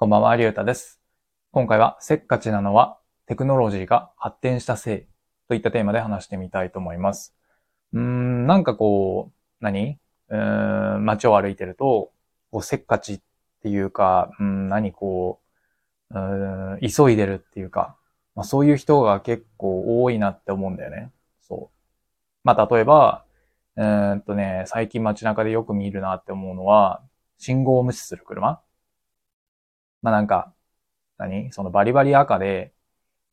こんばんは、りゅうたです。今回は、せっかちなのはテクノロジーが発展したせいといったテーマで話してみたいと思います。うーん、なんかこう、何？うーん、街を歩いてると、こうせっかちっていうか、うん、何こう、うん、急いでるっていうか、まあ、そういう人が結構多いなって思うんだよね。そう。まあ、例えば、うーんとね、最近街中でよく見るなって思うのは、信号を無視する車まあなんか、何？そのバリバリ赤で、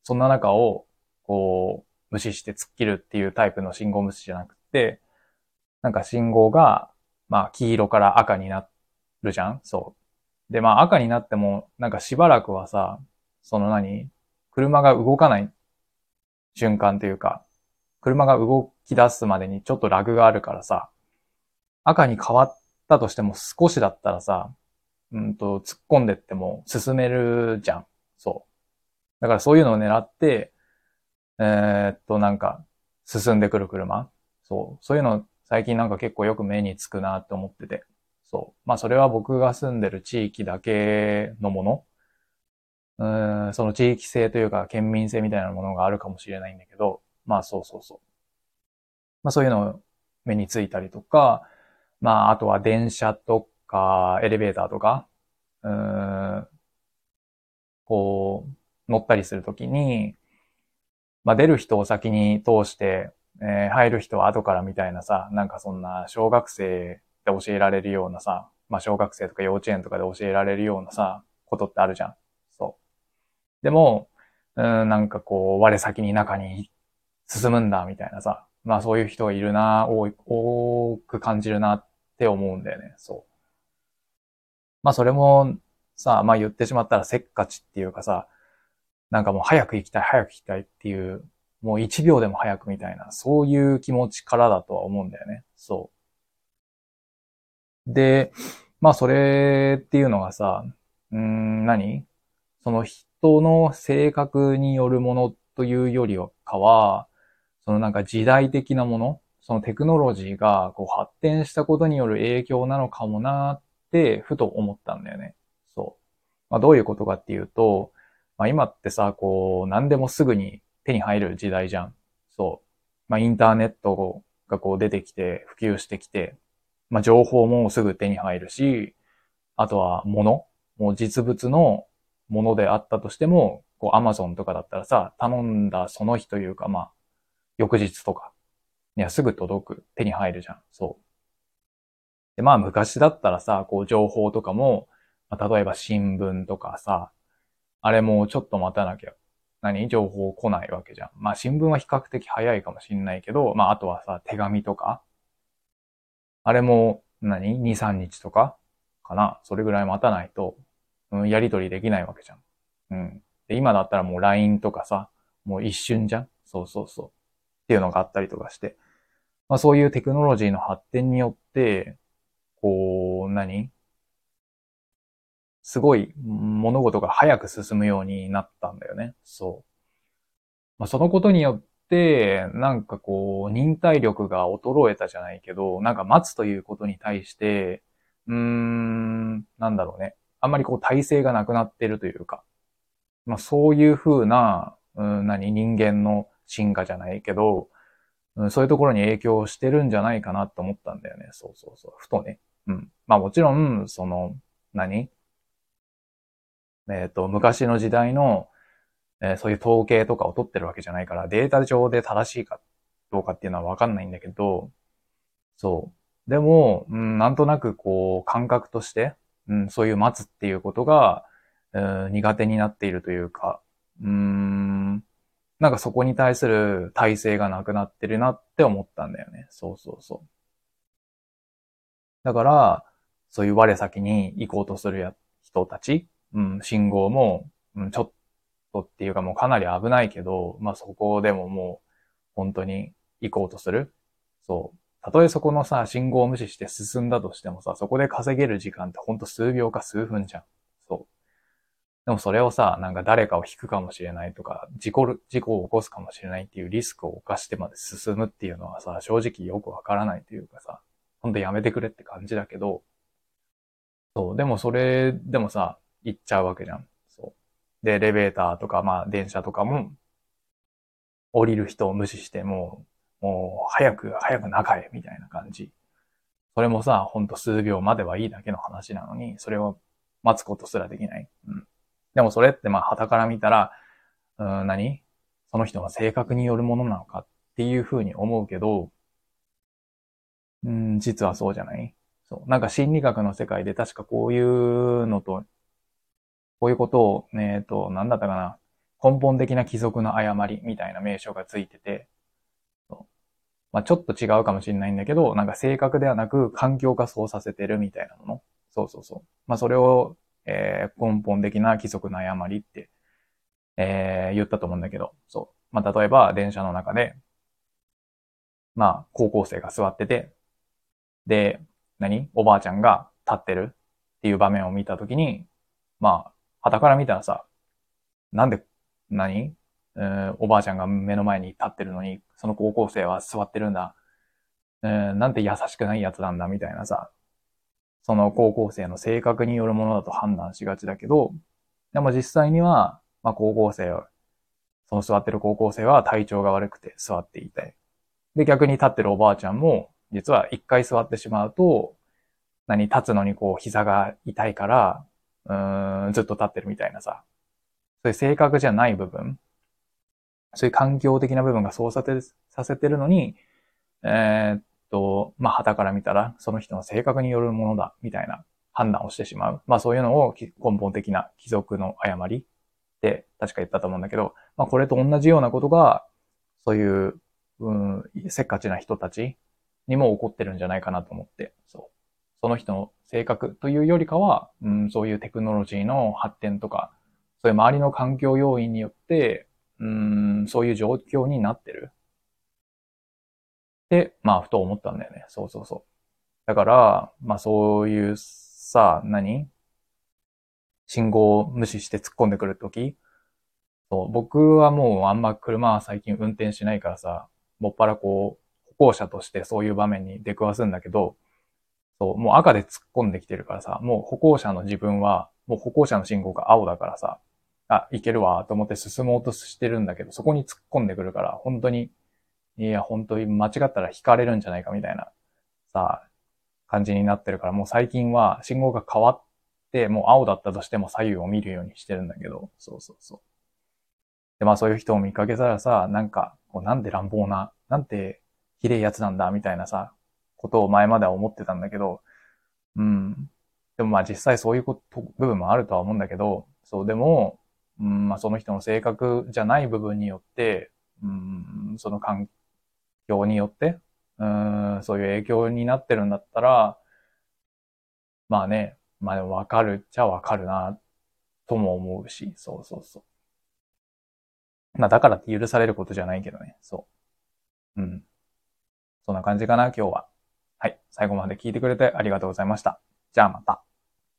そんな中を、こう、無視して突っ切るっていうタイプの信号無視じゃなくて、なんか信号が、まあ黄色から赤になるじゃん？そう。で、まあ赤になっても、なんかしばらくはさ、その何？車が動かない瞬間というか、車が動き出すまでにちょっとラグがあるからさ、赤に変わったとしても少しだったらさ、うんと、突っ込んでっても進めるじゃん。そう。だからそういうのを狙って、えーっと、なんか、進んでくる車。そう。そういうの最近なんか結構よく目につくなって思ってて。そう。まあそれは僕が住んでる地域だけのもの。うん、その地域性というか県民性みたいなものがあるかもしれないんだけど、まあそうそうそう。まあそういうの目についたりとか、まああとは電車とか、エレベーターとか、うん、こう、乗ったりするときに、まあ出る人を先に通して、えー入る人は後からみたいなさ、なんかそんな小学生で教えられるようなさ、まあ小学生とか幼稚園とかで教えられるようなさ、ことってあるじゃん。そう。でも、うん、なんかこう、我先に中に進むんだみたいなさ、まあそういう人がいるな、多く感じるなって思うんだよね。そう。まあそれもさ、まあ言ってしまったらせっかちっていうかさ、なんかもう早く行きたい、早く行きたいっていう、もう一秒でも早くみたいな、そういう気持ちからだとは思うんだよね。そう。で、まあそれっていうのがさ、うーん、何？その人の性格によるものというよりかは、そのなんか時代的なもの、そのテクノロジーがこう発展したことによる影響なのかもなっ、ふと思ったんだよね。そう。まあどういうことかっていうと、まあ今ってさ、こう、何でもすぐに手に入る時代じゃん。そう。まあインターネットがこう出てきて、普及してきて、まあ情報もすぐ手に入るし、あとは物もう実物のものであったとしても、こう、アマゾンとかだったらさ、頼んだその日というか、まあ、翌日とかにはすぐ届く、手に入るじゃん。そう。で、まあ、昔だったらさ、こう、情報とかも、まあ、例えば新聞とかさ、あれもちょっと待たなきゃ、何？情報来ないわけじゃん。まあ、新聞は比較的早いかもしんないけど、まあ、あとはさ、手紙とか、あれも何、2、3日とかかな？それぐらい待たないと、うん、やり取りできないわけじゃん。うん。で、今だったらもう LINE とかさ、もう一瞬じゃん？そうそうそう。っていうのがあったりとかして。まあそういうテクノロジーの発展によって、何？すごい物事が早く進むようになったんだよね。そう。まあそのことによって、なんかこう、忍耐力が衰えたじゃないけど、なんか待つということに対して、うーん、なんだろうね。あんまりこう体制がなくなってるというか、まあそういう風な、うん、何、人間の進化じゃないけど、うん、そういうところに影響してるんじゃないかなと思ったんだよね。そうそうそう。ふとね。うん。まあもちろん、その、何？えっ、と、昔の時代の、えーそういう統計とかを取ってるわけじゃないから、データ上で正しいかどうかっていうのはわかんないんだけど、そう。でも、うん、なんとなくこう、感覚として、うん、そういう待つっていうことが、うん苦手になっているというか、うん、なんかそこに対する体制がなくなってるなって思ったんだよね。そうそうそう。だから、そういう我先に行こうとするや人たち、うん、信号も、うん、ちょっとっていうかもうかなり危ないけど、まあそこでももう本当に行こうとする。そう。たとえそこのさ、信号を無視して進んだとしてもさ、そこで稼げる時間ってほんと数秒か数分じゃん。そう。でもそれをさ、なんか誰かを引くかもしれないとか、事故る、事故を起こすかもしれないっていうリスクを冒してまで進むっていうのはさ、正直よくわからないというかさ、ほんとやめてくれって感じだけど、そう、でもそれでもさ、行っちゃうわけじゃん。そう。で、エレベーターとか、まあ、電車とかも、降りる人を無視して、もう、もう、早く、早く中へ、みたいな感じ。それもさ、ほんと数秒まではいいだけの話なのに、それを待つことすらできない。うん。でもそれってまあ、旗から見たら、うん、何？その人の性格によるものなのかっていうふうに思うけど、うん、実はそうじゃない？そう。なんか心理学の世界で確かこういうのと、こういうことを、えっ、ー、と、なんだったかな？根本的な貴族の誤りみたいな名称がついてて、まあ、ちょっと違うかもしれないんだけど、なんか性格ではなく環境がそうさせてるみたいなもの。そうそうそう。まあ、それを、えー、根本的な貴族の誤りって、えー、言ったと思うんだけど、そう。まあ、例えば電車の中で、まあ、高校生が座ってて、で、何？おばあちゃんが立ってるっていう場面を見たときに、まあ、旗から見たらさ、なんで、何？えー、おばあちゃんが目の前に立ってるのに、その高校生は座ってるんだ。えー、なんて優しくないやつなんだ、みたいなさ、その高校生の性格によるものだと判断しがちだけど、でも実際には、まあ高校生はその座ってる高校生は体調が悪くて座っていて、で逆に立ってるおばあちゃんも、実は一回座ってしまうと、何、立つのにこう膝が痛いから、うーん、ずっと立ってるみたいなさ、そういう性格じゃない部分、そういう環境的な部分がそうさせさせてるのに、えー、っと、まあ、旗から見たら、その人の性格によるものだ、みたいな判断をしてしまう。まあ、そういうのを根本的な貴族の誤りって確か言ったと思うんだけど、まあ、これと同じようなことが、そういう、うん、せっかちな人たちにも起こってるんじゃないかなと思って、そう。その人の性格というよりかは、うん、そういうテクノロジーの発展とか、そういう周りの環境要因によって、うん、そういう状況になってる。で、まあ、ふと思ったんだよね。そうそうそう。だから、まあそういうさ、何？信号を無視して突っ込んでくるとき、そう、僕はもうあんま車は最近運転しないからさ、もっぱらこう、行者としてそういう場面に出くわすんだけど、そう、もう赤で突っ込んできてるからさ、もう歩行者の自分は、もう歩行者の信号が青だからさ、あ、いけるわと思って進もうとしてるんだけど、そこに突っ込んでくるから、本当に、いや、本当に間違ったら引かれるんじゃないかみたいな、さ、感じになってるから、もう最近は信号が変わって、もう青だったとしても左右を見るようにしてるんだけど、そうそうそう。で、まあそういう人を見かけたらさ、なんか、こうなんで乱暴な、なんて綺麗やつなんだ、みたいなさ、ことを前までは思ってたんだけど、うん。でもまあ実際そういうこと、部分もあるとは思うんだけど、そう、でも、うん、まあその人の性格じゃない部分によって、うん、その環境によって、うん、そういう影響になってるんだったら、まあね、まあでもわかるっちゃわかるな、とも思うし、そうそうそう。まあだからって許されることじゃないけどね、そう。うん。そんな感じかな、今日は。はい。最後まで聞いてくれてありがとうございました。じゃあまた。